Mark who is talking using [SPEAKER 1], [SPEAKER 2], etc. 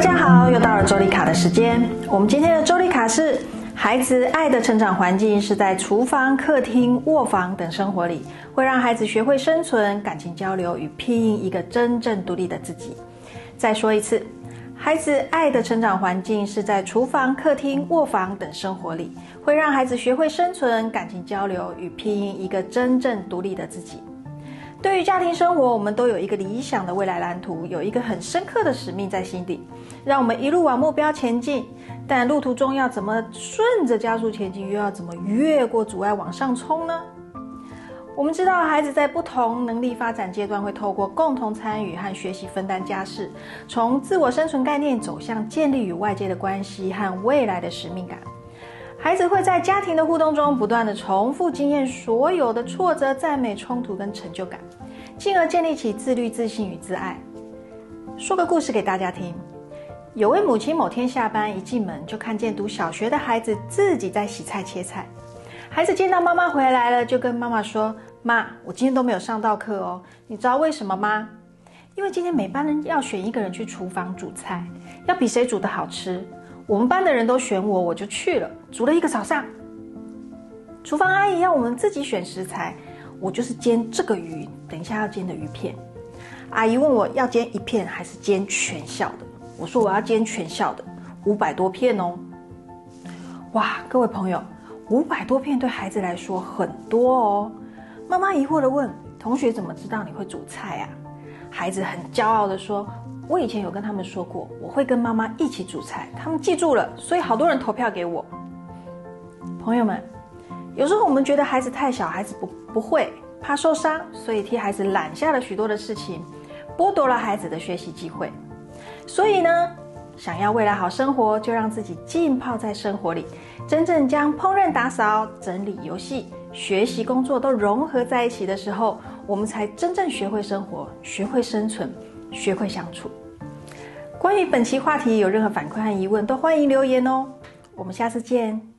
[SPEAKER 1] 大家好，又到了周丽卡的时间。我们今天的周丽卡是：孩子爱的成长环境是在厨房、客厅、卧房等生活里，会让孩子学会生存、感情交流与拼音一个真正独立的自己。再说一次，孩子爱的成长环境是在厨房、客厅、卧房等生活里，会让孩子学会生存、感情交流与拼音一个真正独立的自己。对于家庭生活，我们都有一个理想的未来蓝图，有一个很深刻的使命在心底，让我们一路往目标前进。但路途中要怎么顺着加速前进，又要怎么越过阻碍往上冲呢？我们知道，孩子在不同能力发展阶段，会透过共同参与和学习分担家事，从自我生存概念走向建立与外界的关系和未来的使命感。孩子会在家庭的互动中不断的重复经验所有的挫折、赞美、冲突跟成就感，进而建立起自律、自信与自爱。说个故事给大家听：有位母亲某天下班一进门，就看见读小学的孩子自己在洗菜切菜。孩子见到妈妈回来了，就跟妈妈说：“妈，我今天都没有上到课哦，你知道为什么吗？因为今天每班人要选一个人去厨房煮菜，要比谁煮的好吃。”我们班的人都选我，我就去了，煮了一个早上。厨房阿姨要我们自己选食材，我就是煎这个鱼，等一下要煎的鱼片。阿姨问我要煎一片还是煎全校的，我说我要煎全校的，五百多片哦。哇，各位朋友，五百多片对孩子来说很多哦。妈妈疑惑的问：同学怎么知道你会煮菜啊？孩子很骄傲的说。我以前有跟他们说过，我会跟妈妈一起煮菜，他们记住了，所以好多人投票给我。朋友们，有时候我们觉得孩子太小，孩子不不会，怕受伤，所以替孩子揽下了许多的事情，剥夺了孩子的学习机会。所以呢，想要未来好生活，就让自己浸泡在生活里，真正将烹饪、打扫、整理、游戏、学习、工作都融合在一起的时候，我们才真正学会生活，学会生存。学会相处。关于本期话题有任何反馈和疑问，都欢迎留言哦。我们下次见。